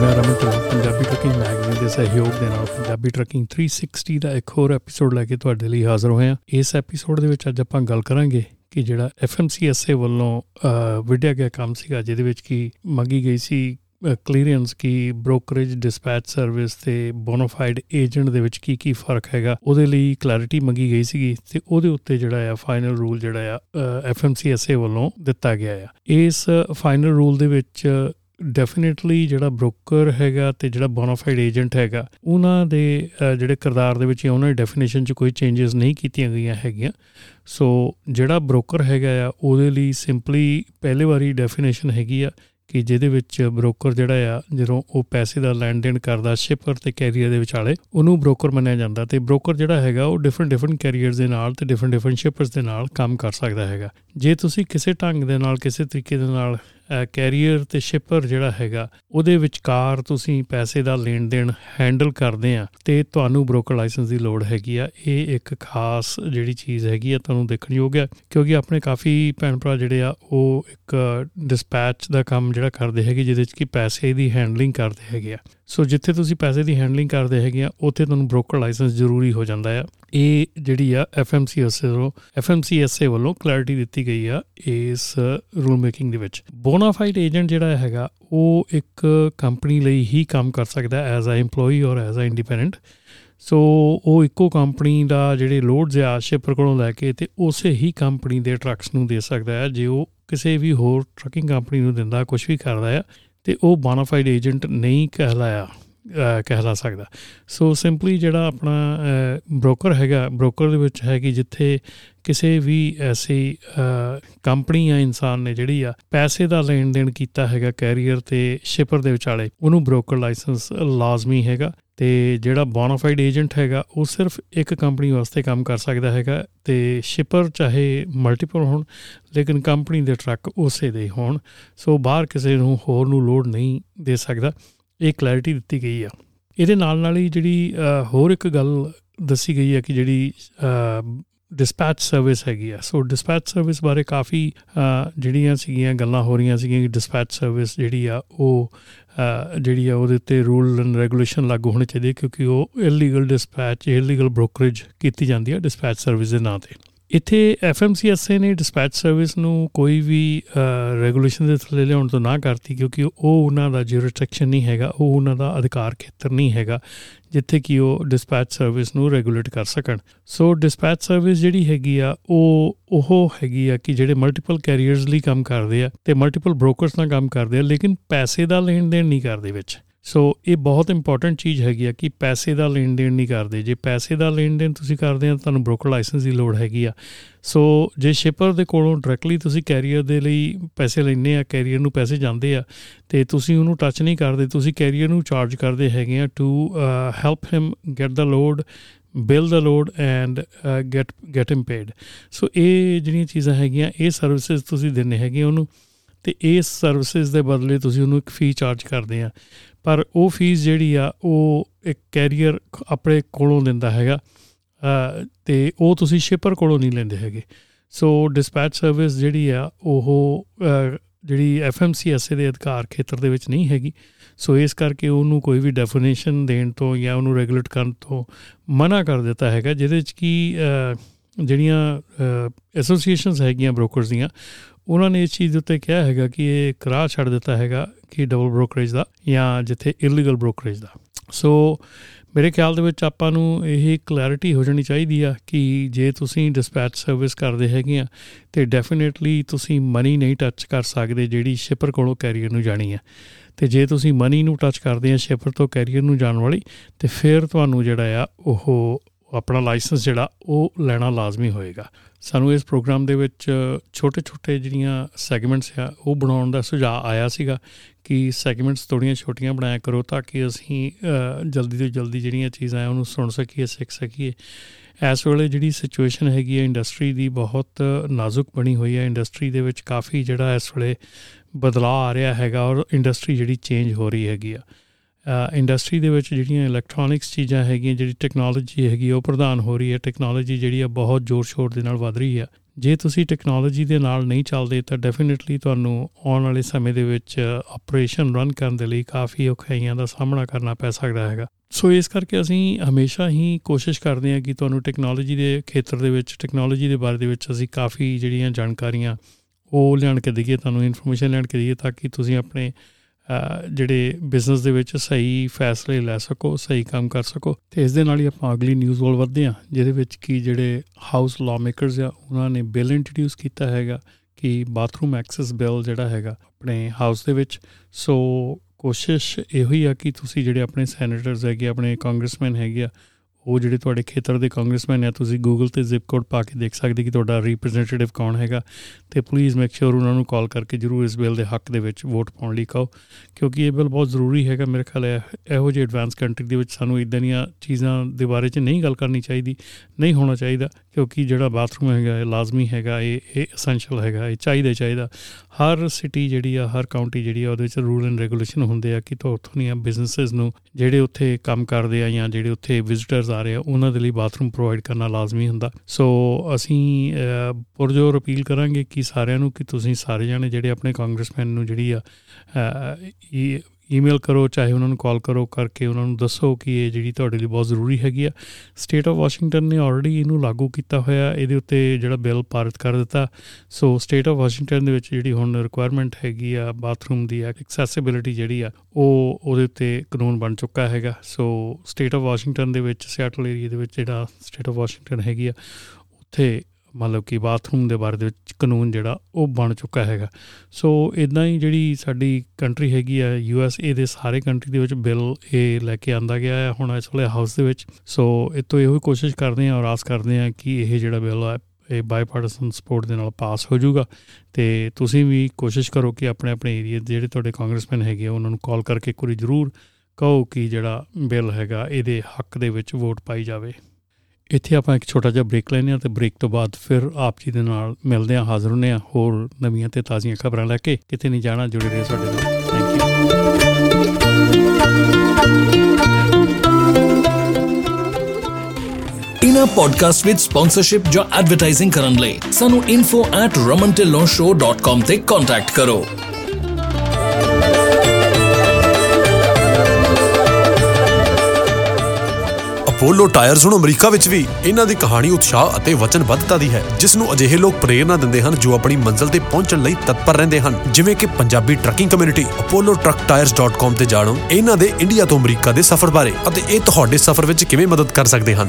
ਮੈਂ ਰਮਨ ਟੋਲ Punjabi trucking magazine ਦੇ ਸਹਿਯੋਗ ਦੇ ਨਾਲ ਪੰਜਾਬੀ ਟਰੱਕਿੰਗ 360 ਦਾ ਇੱਕ ਹੋਰ ਐਪੀਸੋਡ ਲੈ ਕੇ ਤੁਹਾਡੇ ਲਈ ਹਾਜ਼ਰ ਹੋਏ ਹਾਂ ਇਸ ਐਪੀਸੋਡ ਦੇ ਵਿੱਚ ਅੱਜ ਆਪਾਂ ਗੱਲ ਕਰਾਂਗੇ ਕਿ ਜਿਹੜਾ ਐਫਐਮਸੀਐਸਏ ਵੱਲੋਂ ਅਹ, ਵਿੱਢਿਆ ਗਿਆ ਕੰਮ ਸੀਗਾ ਜਿਹਦੇ ਵਿੱਚ ਕੀ ਮੰਗੀ ਗਈ ਸੀ ਕਲੀਅਰੈਂਸ ਕੀ ਬ੍ਰੋਕਰੇਜ ਡਿਸਪੈਚ ਸਰਵਿਸ ਤੇ ਬੋਨਾਫਾਈਡ ਏਜੰਟ ਦੇ ਵਿੱਚ ਕੀ ਕੀ ਫ਼ਰਕ ਹੈਗਾ ਉਹਦੇ ਲਈ ਕਲੈਰਿਟੀ ਮੰਗੀ ਗਈ ਸੀਗੀ ਤੇ ਉਹਦੇ ਉੱਤੇ ਜਿਹੜਾ ਆ ਫਾਈਨਲ ਰੂਲ ਜਿਹੜਾ ਆ ਐਫਐਮਸੀਐਸਏ ਵੱਲੋਂ ਦਿੱਤਾ ਗਿਆ ਆ। ਇਸ ਫਾਈਨਲ ਰੂਲ ਦੇ ਵਿੱਚ ਡੈਫੀਨਿਟਲੀ ਜਿਹੜਾ ਬ੍ਰੋਕਰ ਹੈਗਾ ਤੇ ਜਿਹੜਾ ਬੋਨਾਫਾਈਡ ਏਜੰਟ ਹੈਗਾ ਉਹਨਾਂ ਦੇ ਅਹ, ਜਿਹੜੇ ਕਿਰਦਾਰ ਦੇ ਵਿੱਚ ਜਾਂ ਉਹਨਾਂ ਦੀ ਡੈਫੀਨੇਸ਼ਨ 'ਚ ਕੋਈ ਚੇਂਜਸ ਨਹੀਂ ਕੀਤੀਆਂ ਗਈਆਂ ਹੈਗੀਆਂ। ਸੋ ਜਿਹੜਾ ਬ੍ਰੋਕਰ ਹੈਗਾ ਆ ਉਹਦੇ ਲਈ ਸਿੰਪਲੀ ਪਹਿਲੇ ਵਾਰੀ ਡੈਫੀਨੇਸ਼ਨ ਹੈਗੀ ਆ ਕਿ ਜਿਹਦੇ ਵਿੱਚ ਬ੍ਰੋਕਰ ਜਿਹੜਾ ਆ ਜਦੋਂ ਉਹ ਪੈਸੇ ਦਾ ਲੈਣ ਦੇਣ ਕਰਦਾ ਸ਼ਿਪਰ ਤੇ ਕੈਰੀਅਰ ਦੇ ਵਿਚਾਲੇ ਉਹਨੂੰ ਬ੍ਰੋਕਰ ਮੰਨਿਆ ਜਾਂਦਾ ਤੇ ਬ੍ਰੋਕਰ ਜਿਹੜਾ ਹੈਗਾ ਉਹ ਡਿਫਰੈਂਟ ਡਿਫਰੈਂਟ ਕੈਰੀਅਰਸ ਦੇ ਨਾਲ ਤੇ ਡਿਫਰੈਂਟ ਡਿਫਰੈਂਟ ਸ਼ਿਪਰਸ ਦੇ ਨਾਲ ਕੰਮ ਕਰ ਸਕਦਾ ਹੈਗਾ। ਜੇ ਤੁਸੀਂ ਕਿਸੇ ਢੰਗ ਦੇ ਨਾਲ ਕਿਸੇ ਤਰੀਕੇ ਦੇ ਨਾਲ ਕੈਰੀਅਰ ਤੇ ਸ਼ਿਪਰ ਜਿਹੜਾ ਹੈਗਾ, ਉਹਦੇ ਵਿਚਕਾਰ ਤੁਸੀਂ ਪੈਸੇ ਦਾ ਲੈਣ ਦੇਣ ਹੈਂਡਲ ਕਰਦੇ ਆ ਤੇ ਤੁਹਾਨੂੰ ਬ੍ਰੋਕਰ ਲਾਇਸੈਂਸ ਦੀ ਲੋੜ ਹੈਗੀ ਆ। ਇਹ ਇੱਕ ਖਾਸ ਜਿਹੜੀ ਚੀਜ਼ ਹੈਗੀ ਆ, ਤੁਹਾਨੂੰ ਦੇਖਣ ਯੋਗ ਹੈ ਕਿਉਂਕਿ ਆਪਣੇ ਕਾਫੀ ਭੈਣ ਭਰਾ ਜਿਹੜੇ ਆ, ਉਹ ਇੱਕ ਡਿਸਪੈਚ ਦਾ ਕੰਮ ਜਿਹੜਾ ਕਰਦੇ ਹੈਗੇ, ਜਿਹਦੇ ਵਿੱਚ ਕਿ ਪੈਸੇ ਦੀ ਹੈਂਡਲਿੰਗ ਕਰਦੇ ਹੈਗੇ ਆ। ਸੋ ਜਿੱਥੇ ਤੁਸੀਂ ਪੈਸੇ ਦੀ ਹੈਂਡਲਿੰਗ ਕਰਦੇ ਹੈਗੇ ਆ, ਉੱਥੇ ਤੁਹਾਨੂੰ ਬ੍ਰੋਕਰ ਲਾਇਸੈਂਸ ਜ਼ਰੂਰੀ ਹੋ ਜਾਂਦਾ ਆ। ਇਹ ਜਿਹੜੀ ਆ ਐਫਐਮਸੀਐਸਏ ਵੱਲੋਂ ਐਫਐਮਸੀਐਸਏ ਵੱਲੋਂ ਕਲੈਰਿਟੀ ਦਿੱਤੀ ਗਈ ਆ ਇਸ ਰੂਲ ਮੇਕਿੰਗ ਦੇ ਵਿੱਚ। ਬੋਨਾਫਾਈਡ ਏਜੰਟ ਜਿਹੜਾ ਹੈਗਾ, ਉਹ ਇੱਕ ਕੰਪਨੀ ਲਈ ਹੀ ਕੰਮ ਕਰ ਸਕਦਾ as a EMPLOYEE or as a independent so ਉਹ ਇੱਕੋ ਕੰਪਨੀ ਦਾ ਜਿਹੜੇ ਲੋਡਸ ਆ ਸ਼ਿਪਰ ਕੋਲੋਂ ਲੈ ਕੇ ਤੇ ਉਸੇ ਹੀ ਕੰਪਨੀ ਦੇ ਟਰੱਕਸ ਨੂੰ ਦੇ ਸਕਦਾ ਹੈ। ਜੇ ਉਹ ਕਿਸੇ ਵੀ ਹੋਰ ਟਰੱਕਿੰਗ ਕੰਪਨੀ ਨੂੰ ਦਿੰਦਾ ਕੁਝ ਵੀ ਕਰਦਾ ਹੈ, ਤੇ ਉਹ ਬੋਨਾਫਾਈਡ ਏਜੰਟ ਨਹੀਂ ਕਹਿਲਾਇਆ। ਅਹ ਕਹਿਲਾ ਸਕਦਾ। ਸੋ ਸਿੰਪਲੀ ਜਿਹੜਾ ਆਪਣਾ ਬ੍ਰੋਕਰ ਹੈਗਾ ਬ੍ਰੋਕਰ ਦੇ ਵਿੱਚ ਹੈ ਕਿ ਜਿੱਥੇ ਕਿਸੇ ਵੀ ਐਸੀ ਕੰਪਨੀ ਜਾਂ ਇਨਸਾਨ ਨੇ ਜਿਹੜੀ ਆ ਪੈਸੇ ਦਾ ਲੈਣ ਦੇਣ ਕੀਤਾ ਹੈਗਾ ਕੈਰੀਅਰ ਤੇ ਸ਼ਿਪਰ ਦੇ ਵਿਚਾਲੇ, ਉਹਨੂੰ ਬ੍ਰੋਕਰ ਲਾਇਸੈਂਸ ਲਾਜ਼ਮੀ ਹੈਗਾ ਤੇ ਜਿਹੜਾ ਬੋਨਾਫਾਈਡ ਏਜੰਟ ਹੈਗਾ, ਉਹ ਸਿਰਫ ਇੱਕ ਕੰਪਨੀ ਵਾਸਤੇ ਕੰਮ ਕਰ ਸਕਦਾ ਹੈਗਾ ਤੇ ਸ਼ਿਪਰ ਚਾਹੇ ਮਲਟੀਪਲ ਹੋਣ, ਲੇਕਿਨ ਕੰਪਨੀ ਦੇ ਟਰੱਕ ਉਸੇ ਦੇ ਹੋਣ। ਸੋ ਬਾਹਰ ਕਿਸੇ ਨੂੰ ਹੋਰ ਨੂੰ ਲੋਡ ਨਹੀਂ ਦੇ ਸਕਦਾ। ਇਹ ਕਲੈਰਿਟੀ ਦਿੱਤੀ ਗਈ ਆ। ਇਹਦੇ ਨਾਲ ਨਾਲ ਹੀ ਜਿਹੜੀ ਅ, ਹੋਰ ਇੱਕ ਗੱਲ ਦੱਸੀ ਗਈ ਹੈ ਕਿ ਜਿਹੜੀ ਡਿਸਪੈਚ ਸਰਵਿਸ ਹੈਗੀ ਆ। ਸੋ ਡਿਸਪੈਚ ਸਰਵਿਸ ਬਾਰੇ ਕਾਫੀ ਅ, ਜਿਹੜੀਆਂ ਸੀਗੀਆਂ ਗੱਲਾਂ ਹੋ ਰਹੀਆਂ ਸੀਗੀਆਂ ਕਿ ਡਿਸਪੈਚ ਸਰਵਿਸ ਜਿਹੜੀ ਆ ਉਹ ਅ, ਜਿਹੜੀ ਆ ਉਹਦੇ ਉੱਤੇ ਰੂਲ ਐਂਡ ਰੈਗੂਲੇਸ਼ਨ ਲਾਗੂ ਹੋਣੇ ਚਾਹੀਦੇ ਕਿਉਂਕਿ ਉਹ ਇਲੀਗਲ ਡਿਸਪੈਚ ਇਲੀਗਲ ਬ੍ਰੋਕਰੇਜ ਕੀਤੀ ਜਾਂਦੀ ਹੈ ਡਿਸਪੈਚ ਸਰਵਿਸ ਦੇ ਨਾਂ ਤੇ। ਇੱਥੇ ਐਫਐਮਸੀਐਸਏ ਨੇ ਡਿਸਪੈਚ ਸਰਵਿਸ ਨੂੰ ਕੋਈ ਵੀ ਰੈਗੂਲੇਸ਼ਨ ਦੇ ਥੱਲੇ ਲਿਆਉਣ ਤੋਂ ਨਾ ਕਰਤੀ ਕਿਉਂਕਿ ਉਹ ਉਹਨਾਂ ਦਾ ਜੁਰਿਸਡਿਕਸ਼ਨ ਨਹੀਂ ਹੈਗਾ, ਉਹ ਉਹਨਾਂ ਦਾ ਅਧਿਕਾਰ ਖੇਤਰ ਨਹੀਂ ਹੈਗਾ ਜਿੱਥੇ ਕਿ ਉਹ ਡਿਸਪੈਚ ਸਰਵਿਸ ਨੂੰ ਰੈਗੂਲੇਟ ਕਰ ਸਕਣ। ਸੋ ਡਿਸਪੈਚ ਸਰਵਿਸ ਜਿਹੜੀ ਹੈਗੀ ਆ, ਉਹ ਉਹ ਹੈਗੀ ਆ ਕਿ ਜਿਹੜੇ ਮਲਟੀਪਲ ਕੈਰੀਅਰਸ ਲਈ ਕੰਮ ਕਰਦੇ ਆ ਤੇ ਮਲਟੀਪਲ ਬ੍ਰੋਕਰਸ ਨਾਲ ਕੰਮ ਕਰਦੇ ਆ, ਲੇਕਿਨ ਪੈਸੇ ਦਾ ਲੈਣ ਦੇਣ ਨਹੀਂ ਕਰਦੇ ਵਿੱਚ। ਸੋ ਇਹ ਬਹੁਤ ਇੰਪੋਰਟੈਂਟ ਚੀਜ਼ ਹੈਗੀ ਆ ਕਿ ਪੈਸੇ ਦਾ ਲੈਣ ਦੇਣ ਨਹੀਂ ਕਰਦੇ। ਜੇ ਪੈਸੇ ਦਾ ਲੈਣ ਦੇਣ ਤੁਸੀਂ ਕਰਦੇ ਆ, ਤੁਹਾਨੂੰ ਬ੍ਰੋਕਰ ਲਾਇਸੈਂਸ ਦੀ ਲੋੜ ਹੈਗੀ ਆ। ਸੋ ਜੇ ਸ਼ਿਪਰ ਦੇ ਕੋਲੋਂ ਡਾਇਰੈਕਟਲੀ ਤੁਸੀਂ ਕੈਰੀਅਰ ਦੇ ਲਈ ਪੈਸੇ ਲੈਣੇ ਆ ਕੈਰੀਅਰ ਨੂੰ ਪੈਸੇ ਜਾਂਦੇ ਆ, ਤੇ ਤੁਸੀਂ ਉਹਨੂੰ ਟੱਚ ਨਹੀਂ ਕਰਦੇ, ਤੁਸੀਂ ਕੈਰੀਅਰ ਨੂੰ ਚਾਰਜ ਕਰਦੇ ਹੈਗੇ ਆ to help him get the load bill the load and get get him paid so ਇਹ ਜਿਹੜੀਆਂ ਚੀਜ਼ਾਂ ਹੈਗੀਆਂ, ਇਹ ਸਰਵਿਸਿਜ਼ ਤੁਸੀਂ ਦਿੰਨੇ ਹੈਗੇ ਉਹਨੂੰ। ਤੇ ਇਸ ਸਰਵਿਸਿਜ਼ ਦੇ ਬਦਲੇ ਤੁਸੀਂ ਉਹਨੂੰ ਇੱਕ ਫੀ ਚਾਰਜ ਕਰਦੇ ਆ। ਪਰ ਉਹ ਫੀਸ ਜਿਹੜੀ ਆ ਉਹ ਇੱਕ ਕੈਰੀਅਰ ਆਪਣੇ ਕੋਲੋਂ ਦਿੰਦਾ ਹੈਗਾ। ਅ, ਤੇ ਉਹ ਤੁਸੀਂ ਸ਼ਿਪਰ ਕੋਲੋਂ ਨਹੀਂ ਲੈਂਦੇ ਹੈਗੇ। ਸੋ ਡਿਸਪੈਚ ਸਰਵਿਸ ਜਿਹੜੀ ਆ ਉਹ ਅ, ਜਿਹੜੀ ਐਫਐਮਸੀਐਸਏ ਦੇ ਅਧਿਕਾਰ ਖੇਤਰ ਦੇ ਵਿੱਚ ਨਹੀਂ ਹੈਗੀ। ਸੋ ਇਸ ਕਰਕੇ ਉਹਨੂੰ ਕੋਈ ਵੀ ਡੈਫੀਨੇਸ਼ਨ ਦੇਣ ਤੋਂ ਜਾਂ ਉਹਨੂੰ ਰੈਗੂਲੇਟ ਕਰਨ ਤੋਂ ਮਨਾ ਕਰ ਦਿੱਤਾ ਹੈਗਾ ਜਿਹਦੇ ਵਿੱਚ ਕੀ ਅ, ਜਿਹੜੀਆਂ ਐਸੋਸੀਏਸ਼ਨਸ ਹੈਗੀਆਂ ਬ੍ਰੋਕਰਸ ਦੀਆਂ ਉਹਨਾਂ ਨੇ ਇਸ ਚੀਜ਼ ਉੱਤੇ ਕਿਹਾ ਹੈਗਾ ਕਿ ਇਹ ਕਰਾ ਛੱਡ ਦਿੱਤਾ ਹੈਗਾ ਕਿ ਡਬਲ ਬ੍ਰੋਕਰੇਜ ਦਾ ਜਾਂ ਜਿੱਥੇ ਇਲੀਗਲ ਬ੍ਰੋਕਰੇਜ ਦਾ। ਸੋ ਮੇਰੇ ਖਿਆਲ ਦੇ ਵਿੱਚ ਆਪਾਂ ਨੂੰ ਇਹ ਕਲੈਰਿਟੀ ਹੋ ਜਾਣੀ ਚਾਹੀਦੀ ਆ ਕਿ ਜੇ ਤੁਸੀਂ ਡਿਸਪੈਚ ਸਰਵਿਸ ਕਰਦੇ ਹੈਗੇ ਆ, ਤੇ ਡੈਫੀਨਿਟਲੀ ਤੁਸੀਂ ਮਨੀ ਨਹੀਂ ਟੱਚ ਕਰ ਸਕਦੇ ਜਿਹੜੀ ਸ਼ਿਪਰ ਕੋਲੋਂ ਕੈਰੀਅਰ ਨੂੰ ਜਾਣੀ ਹੈ ਤੇ ਜੇ ਤੁਸੀਂ ਮਨੀ ਨੂੰ ਟੱਚ ਕਰਦੇ ਆ ਸ਼ਿਪਰ ਤੋਂ ਕੈਰੀਅਰ ਨੂੰ ਜਾਣ ਵਾਲੀ, ਤੇ ਫਿਰ ਤੁਹਾਨੂੰ ਜਿਹੜਾ ਆ ਉਹ ਆਪਣਾ ਲਾਇਸੈਂਸ ਜਿਹੜਾ ਉਹ ਲੈਣਾ ਲਾਜ਼ਮੀ ਹੋਏਗਾ। ਸਾਨੂੰ ਇਸ ਪ੍ਰੋਗਰਾਮ ਦੇ ਵਿੱਚ ਛੋਟੇ-ਛੋਟੇ ਜਿਹੜੀਆਂ ਸੈਗਮੈਂਟਸ ਆ, ਉਹ ਬਣਾਉਣ ਦਾ ਸੁਝਾਅ ਆਇਆ ਸੀਗਾ ਕਿ ਸੈਗਮੈਂਟਸ ਥੋੜੀਆਂ ਛੋਟੀਆਂ ਬਣਾਇਆ ਕਰੋ ਤਾਂ ਕਿ ਅਸੀਂ ਜਲਦੀ ਤੋਂ ਜਲਦੀ ਜਿਹੜੀਆਂ ਚੀਜ਼ਾਂ ਆ, ਉਹਨੂੰ ਸੁਣ ਸਕੀਏ, ਸਿੱਖ ਸਕੀਏ। ਇਸ ਵੇਲੇ ਜਿਹੜੀ ਸਿਚੁਏਸ਼ਨ ਹੈਗੀ ਹੈ ਇੰਡਸਟਰੀ ਦੀ ਬਹੁਤ ਨਾਜ਼ੁਕ ਬਣੀ ਹੋਈ ਹੈ ਇੰਡਸਟਰੀ ਦੇ ਵਿੱਚ ਕਾਫੀ ਜਿਹੜਾ ਇਸ ਵੇਲੇ ਬਦਲਾਅ ਆ ਰਿਹਾ ਹੈਗਾ ਔਰ ਇੰਡਸਟਰੀ ਜਿਹੜੀ ਚੇਂਜ ਹੋ ਰਹੀ ਹੈਗੀ ਆ। ਇੰਡਸਟਰੀ ਦੇ ਵਿੱਚ ਜਿਹੜੀਆਂ ਇਲੈਕਟ੍ਰੋਨਿਕਸ ਚੀਜ਼ਾਂ ਹੈਗੀਆਂ, ਜਿਹੜੀ ਟੈਕਨੋਲੋਜੀ ਹੈਗੀ, ਉਹ ਪ੍ਰਦਾਨ ਹੋ ਰਹੀ ਹੈ। ਟੈਕਨੋਲੋਜੀ ਜਿਹੜੀ ਆ, ਬਹੁਤ ਜ਼ੋਰ-ਸ਼ੋਰ ਦੇ ਨਾਲ ਵਧ ਰਹੀ ਹੈ ਜੇ ਤੁਸੀਂ ਟੈਕਨੋਲੋਜੀ ਦੇ ਨਾਲ ਨਹੀਂ ਚੱਲਦੇ, ਤਾਂ ਡੈਫੀਨਿਟਲੀ ਤੁਹਾਨੂੰ ਆਉਣ ਵਾਲੇ ਸਮੇਂ ਦੇ ਵਿੱਚ ਆਪਰੇਸ਼ਨ ਰਨ ਕਰਨ ਦੇ ਲਈ ਕਾਫੀ ਔਖਾਈਆਂ ਦਾ ਸਾਹਮਣਾ ਕਰਨਾ ਪੈ ਸਕਦਾ ਹੈਗਾ। ਸੋ ਇਸ ਕਰਕੇ ਅਸੀਂ ਹਮੇਸ਼ਾ ਹੀ ਕੋਸ਼ਿਸ਼ ਕਰਦੇ ਹਾਂ ਕਿ ਤੁਹਾਨੂੰ ਟੈਕਨੋਲੋਜੀ ਦੇ ਖੇਤਰ ਦੇ ਵਿੱਚ ਟੈਕਨੋਲੋਜੀ ਦੇ ਬਾਰੇ ਦੇ ਵਿੱਚ ਅਸੀਂ ਕਾਫੀ ਜਿਹੜੀਆਂ ਜਾਣਕਾਰੀਆਂ ਉਹ ਲੈਣ ਕੇ ਦਈਏ, ਤੁਹਾਨੂੰ ਇਨਫੋਰਮੇਸ਼ਨ ਲੈਣ ਕੇ ਦਈਏ, ਤਾਂ ਕਿ ਤੁਸੀਂ ਆਪਣੇ ਜਿਹੜੇ ਬਿਜ਼ਨਸ ਦੇ ਵਿੱਚ ਸਹੀ ਫੈਸਲੇ ਲੈ ਸਕੋ, ਸਹੀ ਕੰਮ ਕਰ ਸਕੋ, ਤੇ ਇਸ ਦੇ ਨਾਲ ਹੀ ਆਪਾਂ ਅਗਲੀ ਨਿਊਜ਼ ਵੱਲ ਵਧਦੇ ਹਾਂ, ਜਿਹਦੇ ਵਿੱਚ ਕੀ ਜਿਹੜੇ ਹਾਊਸ ਲਾ ਮੇਕਰਸ ਆ, ਉਹਨਾਂ ਨੇ ਬਿੱਲ ਇੰਟਰੋਡਿਊਸ ਕੀਤਾ ਹੈਗਾ ਕਿ ਬਾਥਰੂਮ ਐਕਸੈਸ ਬਿੱਲ ਜਿਹੜਾ ਹੈਗਾ ਆਪਣੇ ਹਾਊਸ ਦੇ ਵਿੱਚ। ਸੋ ਕੋਸ਼ਿਸ਼ ਇਹੋ ਹੀ ਆ ਕਿ ਤੁਸੀਂ ਜਿਹੜੇ ਆਪਣੇ ਸੈਨੇਟਰਸ ਹੈਗੇ, ਆਪਣੇ ਕਾਂਗਰਸਮੈਨ ਹੈਗੇ ਆ ਉਹ ਜਿਹੜੇ ਤੁਹਾਡੇ ਖੇਤਰ ਦੇ ਕਾਂਗਰਸਮੈਨ ਆ, ਤੁਸੀਂ ਗੂਗਲ ਤੇ ਜ਼ਿਪ ਕੋਡ ਪਾ ਕੇ ਦੇਖ ਸਕਦੇ ਕਿ ਤੁਹਾਡਾ ਰਿਪਰੈਜ਼ੈਂਟੇਟਿਵ ਕੌਣ ਹੈਗਾ ਤੇ ਪਲੀਜ਼ ਮੇਕ ਸ਼ੋਰ ਉਹਨਾਂ ਨੂੰ ਕਾਲ ਕਰਕੇ ਜਰੂਰ ਇਸ ਬਿੱਲ ਦੇ ਹੱਕ ਦੇ ਵਿੱਚ ਵੋਟ ਪਾਉਣ ਲਈ ਕਹੋ, ਕਿਉਂਕਿ ਇਹ ਬਿੱਲ ਬਹੁਤ ਜ਼ਰੂਰੀ ਹੈਗਾ ਮੇਰੇ ਖਿਆਲ ਹੈ, ਇਹੋ ਜਿਹੇ ਐਡਵਾਂਸ ਕੰਟਰੀ ਦੇ ਵਿੱਚ ਸਾਨੂੰ ਇਦਾਂ ਦੀਆਂ ਚੀਜ਼ਾਂ ਦੇ ਬਾਰੇ 'ਚ ਨਹੀਂ ਗੱਲ ਕਰਨੀ ਚਾਹੀਦੀ, ਨਹੀਂ ਹੋਣਾ ਚਾਹੀਦਾ, ਕਿਉਂਕਿ ਜਿਹੜਾ ਬਾਥਰੂਮ ਹੈਗਾ, ਇਹ ਲਾਜ਼ਮੀ ਹੈਗਾ, ਇਹ ਇਹ ਐਸੈਂਸ਼ੀਅਲ ਹੈਗਾ, ਇਹ ਚਾਹੀਦਾ ਚਾਹੀਦਾ। ਹਰ ਸਿਟੀ ਜਿਹੜੀ ਆ, ਹਰ ਕਾਉਂਟੀ ਜਿਹੜੀ ਆ, ਉਹਦੇ ਵਿੱਚ ਰੂਲ ਐਂਡ ਰੈਗੂਲੇਸ਼ਨ ਹੁੰਦੇ ਆ ਕਿ ਤੋਂ ਉੱਥੋਂ ਦੀਆਂ ਬਿਜ਼ਨੈਸਸ ਨੂੰ ਜਿਹੜੇ ਉੱਥੇ ਕੰਮ ਕਰਦੇ ਆ ਜਾਂ ਜਿਹੜੇ ਉੱਥੇ ਵਿਜ਼ਿਟਰਸ ਆ ਰਹੇ ਆ, ਉਹਨਾਂ ਦੇ ਲਈ ਬਾਥਰੂਮ ਪ੍ਰੋਵਾਈਡ ਕਰਨਾ ਲਾਜ਼ਮੀ ਹੁੰਦਾ। ਸੋ ਅਸੀਂ ਪੁਰਜੋਰ ਅਪੀਲ ਕਰਾਂਗੇ ਕਿ ਸਾਰਿਆਂ ਨੂੰ ਕਿ ਤੁਸੀਂ ਸਾਰੇ ਜਣੇ ਜਿਹੜੇ ਆਪਣੇ ਕਾਂਗਰਸਮੈਨ ਨੂੰ ਜਿਹੜੀ ਆ ਇਹ ਈਮੇਲ ਕਰੋ, ਚਾਹੇ ਉਹਨਾਂ ਨੂੰ ਕਾਲ ਕਰੋ, ਕਰਕੇ ਉਹਨਾਂ ਨੂੰ ਦੱਸੋ ਕਿ ਇਹ ਜਿਹੜੀ ਤੁਹਾਡੇ ਲਈ ਬਹੁਤ ਜ਼ਰੂਰੀ ਹੈਗੀ ਆ। ਸਟੇਟ ਆਫ ਵਾਸ਼ਿੰਗਟਨ ਨੇ ਆਲਰੇਡੀ ਇਹਨੂੰ ਲਾਗੂ ਕੀਤਾ ਹੋਇਆ, ਇਹਦੇ ਉੱਤੇ ਜਿਹੜਾ ਬਿੱਲ ਪਾਰਿਤ ਕਰ ਦਿੱਤਾ। ਸੋ ਸਟੇਟ ਆਫ ਵਾਸ਼ਿੰਗਟਨ ਦੇ ਵਿੱਚ ਜਿਹੜੀ ਹੁਣ ਰਿਕੁਆਇਰਮੈਂਟ ਹੈਗੀ ਆ ਬਾਥਰੂਮ ਦੀ ਐਕਸੈਸਿਬਿਲਿਟੀ ਜਿਹੜੀ ਆ, ਉਹ ਉਹਦੇ ਉੱਤੇ ਕਾਨੂੰਨ ਬਣ ਚੁੱਕਾ ਹੈਗਾ। ਸੋ ਸਟੇਟ ਆਫ ਵਾਸ਼ਿੰਗਟਨ ਦੇ ਵਿੱਚ ਸਿਆਟਲ ਏਰੀਆ ਦੇ ਵਿੱਚ ਜਿਹੜਾ ਸਟੇਟ ਆਫ ਵਾਸ਼ਿੰਗਟਨ ਹੈਗੀ ਆ, ਉੱਥੇ ਮਤਲਬ ਕਿ ਬਾਥਰੂਮ ਦੇ ਬਾਰੇ ਦੇ ਵਿੱਚ ਕਾਨੂੰਨ ਜਿਹੜਾ, ਉਹ ਬਣ ਚੁੱਕਾ ਹੈਗਾ। ਸੋ ਇਦਾਂ ਹੀ ਜਿਹੜੀ ਸਾਡੀ ਕੰਟਰੀ ਹੈਗੀ ਆ ਯੂ ਐਸ ਏ ਦੇ ਸਾਰੇ ਕੰਟਰੀ ਦੇ ਵਿੱਚ ਬਿੱਲ ਇਹ ਲੈ ਕੇ ਆਂਦਾ ਗਿਆ ਹੈ ਹੁਣ ਇਸ ਵੇਲੇ ਹਾਊਸ ਦੇ ਵਿੱਚ। ਸੋ ਇਹ ਤੋਂ ਇਹੋ ਕੋਸ਼ਿਸ਼ ਕਰਦੇ ਆ ਔਰ ਆਸ ਕਰਦੇ ਆ ਕਿ ਇਹ ਜਿਹੜਾ ਬਿੱਲ ਆ, ਇਹ ਬਾਈਪਾਰਟੀਸਨ ਸਪੋਰਟ ਦੇ ਨਾਲ ਪਾਸ ਹੋ ਜਾਊਗਾ। ਤੇ ਤੁਸੀਂ ਵੀ ਕੋਸ਼ਿਸ਼ ਕਰੋ ਕਿ ਆਪਣੇ ਆਪਣੇ ਏਰੀਆ ਦੇ ਜਿਹੜੇ ਤੁਹਾਡੇ ਕਾਂਗਰਸਮੈਨ ਹੈਗੇ ਆ, ਉਹਨਾਂ ਨੂੰ ਕਾਲ ਕਰਕੇ ਇੱਕ ਵਾਰੀ ਜ਼ਰੂਰ ਕਹੋ ਕਿ ਜਿਹੜਾ ਬਿੱਲ ਹੈਗਾ, ਇਹਦੇ ਹੱਕ ਦੇ ਵਿੱਚ ਵੋਟ ਪਾਈ ਜਾਵੇ। ਇੱਥੇ ਆਪਾਂ ਇੱਕ ਛੋਟਾ ਜਿਹਾ ਬ੍ਰੇਕ ਲੈਨੇ ਆ ਤੇ ਬ੍ਰੇਕ ਤੋਂ ਬਾਅਦ ਫਿਰ ਆਪ ਜੀ ਦੇ ਨਾਲ ਮਿਲਦੇ ਆ ਹਾਜ਼ਰ ਹੁੰਨੇ ਆ ਹੋਰ ਨਵੀਆਂ ਤੇ ਤਾਜ਼ੀਆਂ ਖਬਰਾਂ ਲੈ ਕੇ। ਕਿਤੇ ਨਹੀਂ ਜਾਣਾ, ਜੁੜੇ ਰਹੋ ਸਾਡੇ ਨਾਲ। ਥੈਂਕ ਯੂ ਇਨਾ ਪੋਡਕਾਸਟ ਵਿਦ ਸਪਾਂਸਰਸ਼ਿਪ ਜਾਂ ਐਡਵਰਟਾਈਜ਼ਿੰਗ ਕਰਨ ਲਈ ਸਾਨੂੰ info@romantillonshow.com ਤੇ ਕੰਟੈਕਟ ਕਰੋ। ਅਪੋਲੋ ਟਾਇਰਸ ਹੁਣ ਅਮਰੀਕਾ ਵਿੱਚ ਵੀ ਇਹਨਾਂ ਦੀ ਕਹਾਣੀ ਉਤਸ਼ਾਹ ਅਤੇ ਵਚਨਬੱਧਤਾ ਦੀ ਹੈ ਜਿਸ ਨੂੰ ਅਜਿਹੇ ਲੋਕ ਪ੍ਰੇਰਣਾ ਦਿੰਦੇ ਹਨ ਜੋ ਆਪਣੀ ਮੰਜ਼ਿਲ ਤੇ ਪਹੁੰਚਣ ਲਈ ਤਤਪਰ ਰਹਿੰਦੇ ਹਨ। ਜਿਵੇਂ ਕਿ ਪੰਜਾਬੀ ਟਰੱਕਿੰਗ ਕਮਿਊਨਿਟੀ apolloTruckTires.com ਤੇ ਜਾਣੋ। ਇਹਨਾਂ ਦੇ ਇੰਡੀਆ ਤੋਂ ਅਮਰੀਕਾ ਦੇ ਸਫ਼ਰ ਬਾਰੇ ਅਤੇ ਇਹ ਤੁਹਾਡੇ ਸਫ਼ਰ ਵਿੱਚ ਕਿਵੇਂ ਮਦਦ ਕਰ ਸਕਦੇ ਹਨ।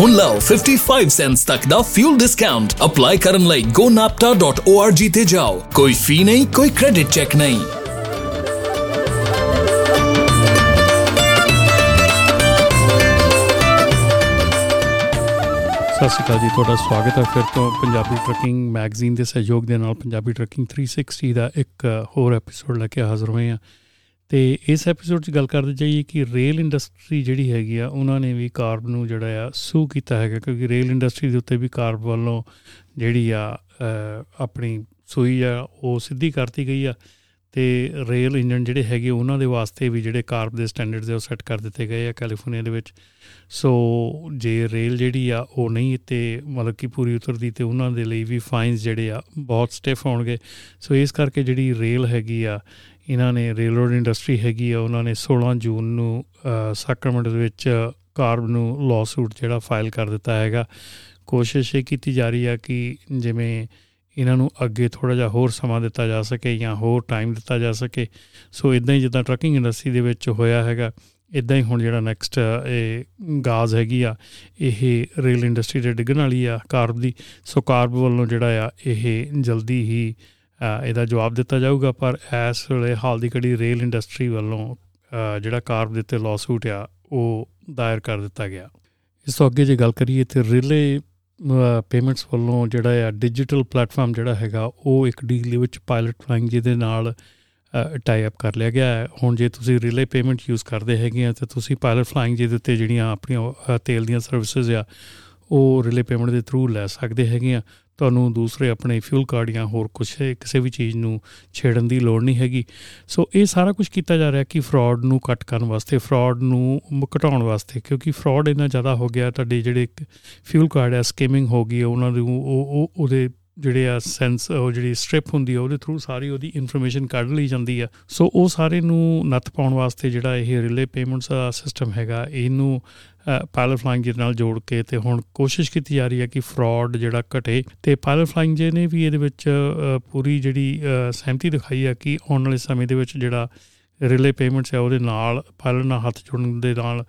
ਹੁਣ ਲਓ 55 ਸੈਂਟਸ ਤੱਕ ਦਾ ਫਿਊਲ ਡਿਸਕਾਊਂਟ ਅਪਲਾਈ ਕਰਨ ਲਈ gonapta.org ਤੇ ਜਾਓ। ਕੋਈ ਫੀ ਨਹੀਂ, ਕੋਈ ਕ੍ਰੈਡਿਟ ਚੈੱਕ ਨਹੀਂ। ਸਤਿ ਸ਼੍ਰੀ ਅਕਾਲ ਜੀ, ਤੁਹਾਡਾ ਸਵਾਗਤ ਹੈ ਫਿਰ ਤੋਂ ਪੰਜਾਬੀ ਟਰੱਕਿੰਗ ਮੈਗਜ਼ੀਨ ਦੇ ਸਹਿਯੋਗ ਦੇ ਨਾਲ ਪੰਜਾਬੀ ਟਰੱਕਿੰਗ 360 ਦਾ ਇੱਕ ਹੋਰ ਐਪੀਸੋਡ ਲੈ ਕੇ ਹਾਜ਼ਰ ਹੋਏ ਹਾਂ। ਤੇ ਇਸ ਐਪੀਸੋਡ 'ਚ ਗੱਲ ਕਰਦੇ ਜਾਈਏ ਕਿ ਰੇਲ ਇੰਡਸਟਰੀ ਜਿਹੜੀ ਹੈਗੀ ਆ, ਉਹਨਾਂ ਨੇ ਵੀ ਕਾਰਬ ਨੂੰ ਜਿਹੜਾ ਆ ਸੂ ਕੀਤਾ ਹੈਗਾ, ਕਿਉਂਕਿ ਰੇਲ ਇੰਡਸਟਰੀ ਦੇ ਉੱਤੇ ਵੀ ਕਾਰਬ ਵੱਲੋਂ ਜਿਹੜੀ ਆ ਆਪਣੀ ਸੂਈ ਆ, ਉਹ ਸਿੱਧੀ ਕਰਤੀ ਗਈ ਆ ਤੇ ਰੇਲ ਇੰਜਨ ਜਿਹੜੇ ਹੈਗੇ ਉਹਨਾਂ ਦੇ ਵਾਸਤੇ ਵੀ ਜਿਹੜੇ ਕਾਰਬ ਦੇ ਸਟੈਂਡਰਡਸ ਦੇ ਉਹ ਸੈੱਟ ਕਰ ਦਿੱਤੇ ਗਏ ਆ ਕੈਲੀਫੋਰਨੀਆ ਦੇ ਵਿੱਚ। ਸੋ ਜੇ ਰੇਲ ਜਿਹੜੀ ਆ, ਉਹ ਨਹੀਂ ਤੇ ਮਤਲਬ ਕਿ ਪੂਰੀ ਉਤਰਦੀ ਤੇ ਉਹਨਾਂ ਦੇ ਲਈ ਵੀ ਫਾਈਨਸ ਜਿਹੜੇ ਆ ਬਹੁਤ ਸਟਿਫ ਹੋਣਗੇ। ਸੋ ਇਸ ਕਰਕੇ ਜਿਹੜੀ ਰੇਲ ਹੈਗੀ ਆ ਇਹਨਾਂ ਨੇ ਰੇਲ ਰੋਡ ਇੰਡਸਟਰੀ ਹੈਗੀ ਆ, ਉਹਨਾਂ ਨੇ 16 ਜੂਨ ਨੂੰ ਸੈਕਰਮੈਂਟੋ ਦੇ ਵਿੱਚ ਕਾਰਬ ਨੂੰ ਲਾਸੂਟ ਜਿਹੜਾ ਫਾਈਲ ਕਰ ਦਿੱਤਾ ਹੈਗਾ। ਕੋਸ਼ਿਸ਼ ਇਹ ਕੀਤੀ ਜਾ ਰਹੀ ਆ ਕਿ ਜਿਵੇਂ ਇਹਨਾਂ ਨੂੰ ਅੱਗੇ ਥੋੜਾ ਜਿਹਾ ਹੋਰ ਸਮਾਂ ਦਿੱਤਾ ਜਾ ਸਕੇ ਜਾਂ ਹੋਰ ਟਾਈਮ ਦਿੱਤਾ ਜਾ ਸਕੇ। ਸੋ ਇਦਾਂ ਹੀ ਜਿੱਦਾਂ ਟਰੱਕਿੰਗ ਇੰਡਸਟਰੀ ਦੇ ਵਿੱਚ ਹੋਇਆ ਹੈਗਾ ਇਦਾਂ ਹੀ ਹੁਣ ਜਿਹੜਾ ਨੈਕਸਟ ਇਹ ਗਾਜ਼ ਹੈਗੀ ਆ, ਇਹ ਰੇਲ ਇੰਡਸਟਰੀ ਦੇ ਡਿੱਗਣ ਵਾਲੀ ਆ ਕਾਰਬ ਦੀ। ਸੋ ਕਾਰਬ ਵੱਲੋਂ ਜਿਹੜਾ ਆ, ਇਹ ਜਲਦੀ ਹੀ ਇਹਦਾ ਜਵਾਬ ਦਿੱਤਾ ਜਾਊਗਾ, ਪਰ ਇਸ ਵੇਲੇ ਹਾਲ ਦੀ ਘੜੀ ਰੇਲ ਇੰਡਸਟਰੀ ਵੱਲੋਂ ਜਿਹੜਾ ਕਾਰਬ ਦੇ ਉੱਤੇ ਲਾਸੂਟ ਆ, ਉਹ ਦਾਇਰ ਕਰ ਦਿੱਤਾ ਗਿਆ। ਇਸ ਤੋਂ ਅੱਗੇ ਜੇ ਗੱਲ ਕਰੀਏ ਤੇ ਰਿਲੇ ਪੇਮੈਂਟਸ ਵੱਲੋਂ ਜਿਹੜਾ ਆ ਡਿਜੀਟਲ ਪਲੇਟਫਾਰਮ ਜਿਹੜਾ ਹੈਗਾ, ਉਹ ਇੱਕ ਡੀਲ ਦੇ ਵਿੱਚ ਪਾਇਲਟ ਫਲਾਈਂਗ ਜਿਹਦੇ ਨਾਲ ਟਾਈ ਅਪ ਕਰ ਲਿਆ ਗਿਆ ਹੈ। ਹੁਣ ਜੇ ਤੁਸੀਂ ਰਿਲੇ ਪੇਮੈਂਟ ਯੂਜ਼ ਕਰਦੇ ਹੈਗੇ ਆ, ਤੇ ਤੁਸੀਂ ਪਾਇਲਟ ਫਲਾਈਂਗ ਜਿਹਦੇ ਉੱਤੇ ਜਿਹੜੀਆਂ ਆਪਣੀਆਂ ਤੇਲ ਦੀਆਂ ਸਰਵਿਸਿਜ਼ ਆ, ਉਹ ਰਿਲੇ ਪੇਮੈਂਟ ਦੇ ਥਰੂ ਲੈ ਸਕਦੇ ਹੈਗੇ ਆ। ਤੁਹਾਨੂੰ ਦੂਸਰੇ ਆਪਣੇ ਫਿਊਲ ਕਾਰਡ ਜਾਂ ਹੋਰ ਕੁਝ ਕਿਸੇ ਵੀ ਚੀਜ਼ ਨੂੰ ਛੇੜਨ ਦੀ ਲੋੜ ਨਹੀਂ ਹੈਗੀ। ਸੋ ਇਹ ਸਾਰਾ ਕੁਝ ਕੀਤਾ ਜਾ ਰਿਹਾ ਕਿ ਫਰਾਡ ਨੂੰ ਕੱਟ ਕਰਨ ਵਾਸਤੇ ਫਰਾਡ ਨੂੰ ਘਟਾਉਣ ਵਾਸਤੇ, ਕਿਉਂਕਿ ਫਰਾਡ ਇੰਨਾ ਜ਼ਿਆਦਾ ਹੋ ਗਿਆ, ਤੁਹਾਡੇ ਜਿਹੜੇ ਫਿਊਲ ਕਾਰਡ ਹੈ ਸਕੀਮਿੰਗ ਹੋ ਗਈ, ਉਹਨਾਂ ਨੂੰ ਉਹ ਉਹਦੇ ਜਿਹੜੇ ਆ ਸੈਂਸ ਉਹ ਜਿਹੜੀ ਸਟ੍ਰਿਪ ਹੁੰਦੀ ਆ, ਉਹਦੇ ਥਰੂ ਸਾਰੀ ਉਹਦੀ ਇਨਫੋਰਮੇਸ਼ਨ ਕੱਢ ਲਈ ਜਾਂਦੀ ਆ। ਸੋ ਉਹ ਸਾਰੇ ਨੂੰ ਨੱਥ ਪਾਉਣ ਵਾਸਤੇ ਜਿਹੜਾ ਇਹ ਰਿਲੇ ਪੇਮੈਂਟਸ ਸਿਸਟਮ ਹੈਗਾ, ਇਹਨੂੰ ਪਾਇਲਟ ਫਲਾਈਂਗ ਦੇ ਨਾਲ ਜੋੜ ਕੇ ਤੇ ਹੁਣ ਕੋਸ਼ਿਸ਼ ਕੀਤੀ ਜਾ ਰਹੀ ਹੈ ਕਿ ਫਰਾਡ ਜਿਹੜਾ ਘਟੇ ਤੇ ਪਾਇਲਟ ਫਲਾਈਂਗ ਜੇ ਨੇ ਵੀ ਇਹਦੇ ਵਿੱਚ ਪੂਰੀ ਜਿਹੜੀ ਸਹਿਮਤੀ ਦਿਖਾਈ ਹੈ ਕਿ ਆਉਣ ਵਾਲੇ ਸਮੇਂ ਦੇ ਵਿੱਚ ਜਿਹੜਾ ਰਿਲੇ ਪੇਮੈਂਟਸ ਹੈ ਉਹਦੇ ਨਾਲ ਪਾਇਲਟ ਨਾਲ ਹੱਥ ਜੋੜਨ ਦੇ ਨਾਲ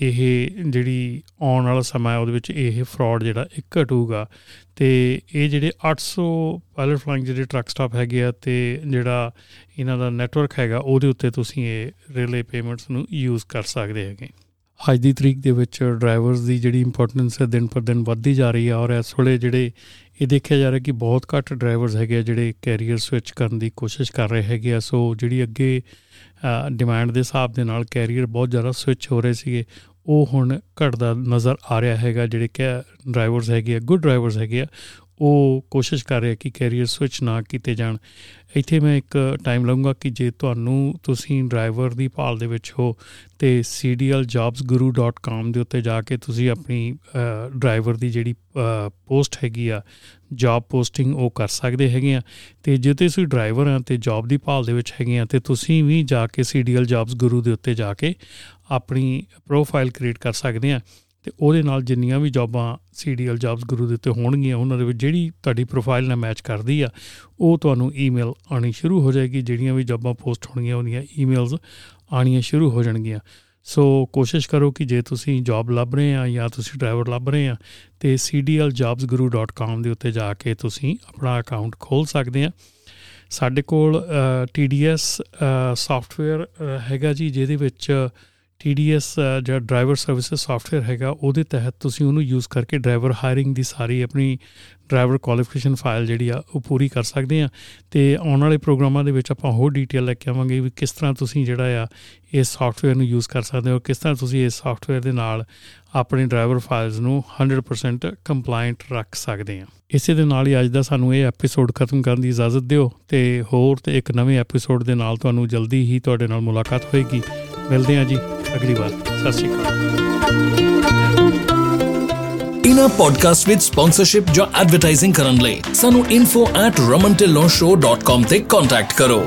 ਇਹ ਜਿਹੜੀ ਆਉਣ ਵਾਲਾ ਸਮਾਂ ਹੈ ਉਹਦੇ ਵਿੱਚ ਇਹ ਫਰਾਡ ਜਿਹੜਾ ਇੱਕ ਘਟੂਗਾ। ਤੇ ਇਹ ਜਿਹੜੇ 800 ਪਾਇਲਟ ਫਲਾਈਂਗ ਜਿਹੜੇ ਟਰੱਕ ਸਟਾਪ ਹੈਗੇ ਆ ਤੇ ਜਿਹੜਾ ਇਹਨਾਂ ਦਾ ਨੈਟਵਰਕ ਹੈਗਾ ਉਹਦੇ ਉੱਤੇ ਤੁਸੀਂ ਇਹ ਰਿਲੇ ਪੇਮੈਂਟਸ ਨੂੰ ਯੂਜ਼ ਕਰ ਸਕਦੇ ਹੈਗੇ। ਅੱਜ ਦੀ ਤਰੀਕ ਦੇ ਵਿੱਚ ਡਰਾਈਵਰਸ ਦੀ ਜਿਹੜੀ ਇੰਪੋਰਟੈਂਸ ਹੈ ਦਿਨ ਪਰ ਦਿਨ ਵੱਧਦੀ ਜਾ ਰਹੀ ਹੈ ਔਰ ਇਸ ਵੇਲੇ ਜਿਹੜੇ ਇਹ ਦੇਖਿਆ ਜਾ ਰਿਹਾ ਕਿ ਬਹੁਤ ਘੱਟ ਡਰਾਈਵਰਸ ਹੈਗੇ ਜਿਹੜੇ ਕੈਰੀਅਰ ਸਵਿਚ ਕਰਨ ਦੀ ਕੋਸ਼ਿਸ਼ ਕਰ ਰਹੇ ਹੈਗੇ ਆ। ਸੋ ਜਿਹੜੀ ਅੱਗੇ ਡਿਮਾਂਡ ਦੇ ਹਿਸਾਬ ਦੇ ਨਾਲ ਕੈਰੀਅਰ ਬਹੁਤ ਜ਼ਿਆਦਾ ਸਵਿਚ ਹੋ ਰਹੇ ਸੀਗੇ, ਉਹ ਹੁਣ ਘਟਦਾ ਨਜ਼ਰ ਆ ਰਿਹਾ ਹੈਗਾ। ਜਿਹੜੇ ਕਿ ਡਰਾਈਵਰਸ ਹੈਗੇ ਆ ਗੁੱਡ ਡਰਾਈਵਰਸ ਹੈਗੇ ਆ, ਉਹ ਕੋਸ਼ਿਸ਼ ਕਰ ਰਹੇ ਕਿ ਕੈਰੀਅਰ ਸਵਿਚ ਨਾ ਕੀਤੇ ਜਾਣ। ਇੱਥੇ ਮੈਂ ਇੱਕ ਟਾਈਮ ਲਾਉਂਗਾ ਕਿ ਜੇ ਤੁਹਾਨੂੰ ਤੁਸੀਂ ਡਰਾਈਵਰ ਦੀ ਭਾਲ ਦੇ ਵਿੱਚ ਹੋ ਤੇ cdljobsguru.com ਦੇ ਉੱਤੇ ਜਾ ਕੇ ਤੁਸੀਂ ਆਪਣੀ ਡਰਾਈਵਰ ਦੀ ਜਿਹੜੀ ਪੋਸਟ ਹੈਗੀ ਆ ਜੌਬ ਪੋਸਟਿੰਗ ਉਹ ਕਰ ਸਕਦੇ ਹੈਗੇ ਆ। ਤੇ ਜੇ ਤੁਸੀਂ ਡਰਾਈਵਰ ਆ ਤੇ ਜੌਬ ਦੀ ਭਾਲ ਦੇ ਵਿੱਚ ਹੈਗੇ ਆ ਤੇ ਤੁਸੀਂ ਵੀ ਜਾ ਕੇ cdljobsguru ਦੇ ਉੱਤੇ ਜਾ ਕੇ ਆਪਣੀ ਪ੍ਰੋਫਾਈਲ ਕ੍ਰੀਏਟ ਕਰ ਸਕਦੇ ਆ। ਤੇ ਉਹਦੇ ਨਾਲ ਜਿੰਨੀਆਂ ਵੀ ਜੌਬਾਂ ਸੀਡੀਐਲ ਜੌਬਸ ਗੁਰੂ ਦੇ ਉੱਤੇ ਹੋਣਗੀਆਂ, ਉਹਨਾਂ ਦੇ ਵਿੱਚ ਜਿਹੜੀ ਤੁਹਾਡੀ ਪ੍ਰੋਫਾਈਲ ਨਾਲ ਮੈਚ ਕਰਦੀ ਆ, ਉਹ ਤੁਹਾਨੂੰ ਈਮੇਲ ਆਣੀ ਸ਼ੁਰੂ ਹੋ ਜਾਏਗੀ, ਜਿਹੜੀਆਂ ਵੀ ਜੌਬਾਂ ਪੋਸਟ ਹੋਣਗੀਆਂ, ਉਹਦੀਆਂ ਈਮੇਲਸ ਆਣੀਆਂ ਸ਼ੁਰੂ ਹੋ ਜਾਣਗੀਆਂ। ਸੋ ਕੋਸ਼ਿਸ਼ ਕਰੋ ਕਿ ਜੇ ਤੁਸੀਂ ਜੌਬ ਲੱਭ ਰਹੇ ਆ ਜਾਂ ਤੁਸੀਂ ਡਰਾਈਵਰ ਲੱਭ ਰਹੇ ਆ, ਤੇ cdljobsguru.com ਦੇ ਉੱਤੇ ਜਾ ਕੇ ਤੁਸੀਂ ਆਪਣਾ ਅਕਾਊਂਟ ਖੋਲ ਸਕਦੇ ਆ। ਸਾਡੇ ਕੋਲ TDS ਸੌਫਟਵੇਅਰ ਹੈਗਾ ਜੀ, ਜਿਹਦੇ ਵਿੱਚ TDS ਜਿਹੜਾ ਡਰਾਈਵਰ ਸਰਵਿਸਿਜ਼ ਸੌਫਟਵੇਅਰ ਹੈਗਾ, ਉਹਦੇ ਤਹਿਤ ਤੁਸੀਂ ਉਹਨੂੰ ਯੂਜ਼ ਕਰਕੇ ਡਰਾਈਵਰ ਹਾਇਰਿੰਗ ਦੀ ਸਾਰੀ ਆਪਣੀ ਡਰਾਈਵਰ ਕੁਆਲੀਫਿਕੇਸ਼ਨ ਫਾਈਲ ਜਿਹੜੀ ਆ, ਉਹ ਪੂਰੀ ਕਰ ਸਕਦੇ ਆ। ਤੇ ਆਉਣ ਵਾਲੇ ਪ੍ਰੋਗਰਾਮਾਂ ਦੇ ਵਿੱਚ ਆਪਾਂ ਹੋਰ ਡੀਟੇਲ ਲੈ ਕੇ ਆਵਾਂਗੇ ਵੀ ਕਿਸ ਤਰ੍ਹਾਂ ਤੁਸੀਂ ਜਿਹੜਾ ਆ ਇਸ ਸੌਫਟਵੇਅਰ ਨੂੰ ਯੂਜ਼ ਕਰ ਸਕਦੇ ਹੋ ਕਿਸ ਤਰ੍ਹਾਂ ਤੁਸੀਂ ਇਸ ਸੌਫਟਵੇਅਰ ਦੇ ਨਾਲ ਆਪਣੇ ਡਰਾਈਵਰ ਫਾਈਲਸ ਨੂੰ 100% ਕੰਪਲਾਈਂਟ ਰੱਖ ਸਕਦੇ ਆ। ਇਸੇ ਦੇ ਨਾਲ ਹੀ ਅੱਜ ਦਾ ਸਾਨੂੰ ਇਹ ਐਪੀਸੋਡ ਖਤਮ ਕਰਨ ਦੀ ਇਜਾਜ਼ਤ ਦਿਓ ਤੇ ਹੋਰ ਤੇ ਇੱਕ ਨਵੇਂ ਐਪੀਸੋਡ ਦੇ ਨਾਲ ਤੁਹਾਨੂੰ ਜਲਦੀ ਹੀ ਤੁਹਾਡੇ ਨਾਲ ਮੁਲਾਕਾਤ ਹੋਏਗੀ। ਮਿਲਦੇ ਹਾਂ ਜੀ। ਅਗਲੀ ਵਾਰ। ਸਤਿ ਸ਼੍ਰੀ ਅਕਾਲ। ਇਨਾ ਪੋਡਕਾਸਟ ਵਿਦ ਸਪਾਂਸਰਸ਼ਿਪ ਜਾਂ ਐਡਵਰਟਾਈਜ਼ਿੰਗ ਕਰਨ ਲਈ ਸਾਨੂੰ info@ramantillonshow.com ਤੇ ਕੰਟੈਕਟ ਕਰੋ।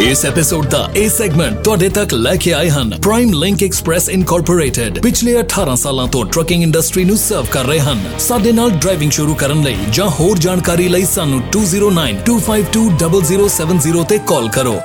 ਇਸ ਐਪੀਸੋਡ ਦਾ ਇਹ ਸੈਗਮੈਂਟ ਤੁਹਾਡੇ ਤੱਕ ਲੈ ਕੇ ਆਏ ਹਨ। ਪ੍ਰਾਈਮ ਲਿੰਕ ਐਕਸਪ੍ਰੈਸ ਇਨਕੋਰਪੋਰੇਟਡ ਪਿਛਲੇ 18 ਸਾਲਾਂ ਤੋਂ ਟਰੱਕਿੰਗ ਇੰਡਸਟਰੀ ਨੂੰ ਸਰਵ ਕਰ ਰਹੇ ਹਨ। ਸਾਡੇ ਨਾਲ ਡਰਾਈਵਿੰਗ ਸ਼ੁਰੂ ਕਰਨ ਲਈ ਜਾਂ ਹੋਰ ਜਾਣਕਾਰੀ ਲਈ ਸਾਨੂੰ 2092520070 ਤੇ ਕਾਲ ਕਰੋ।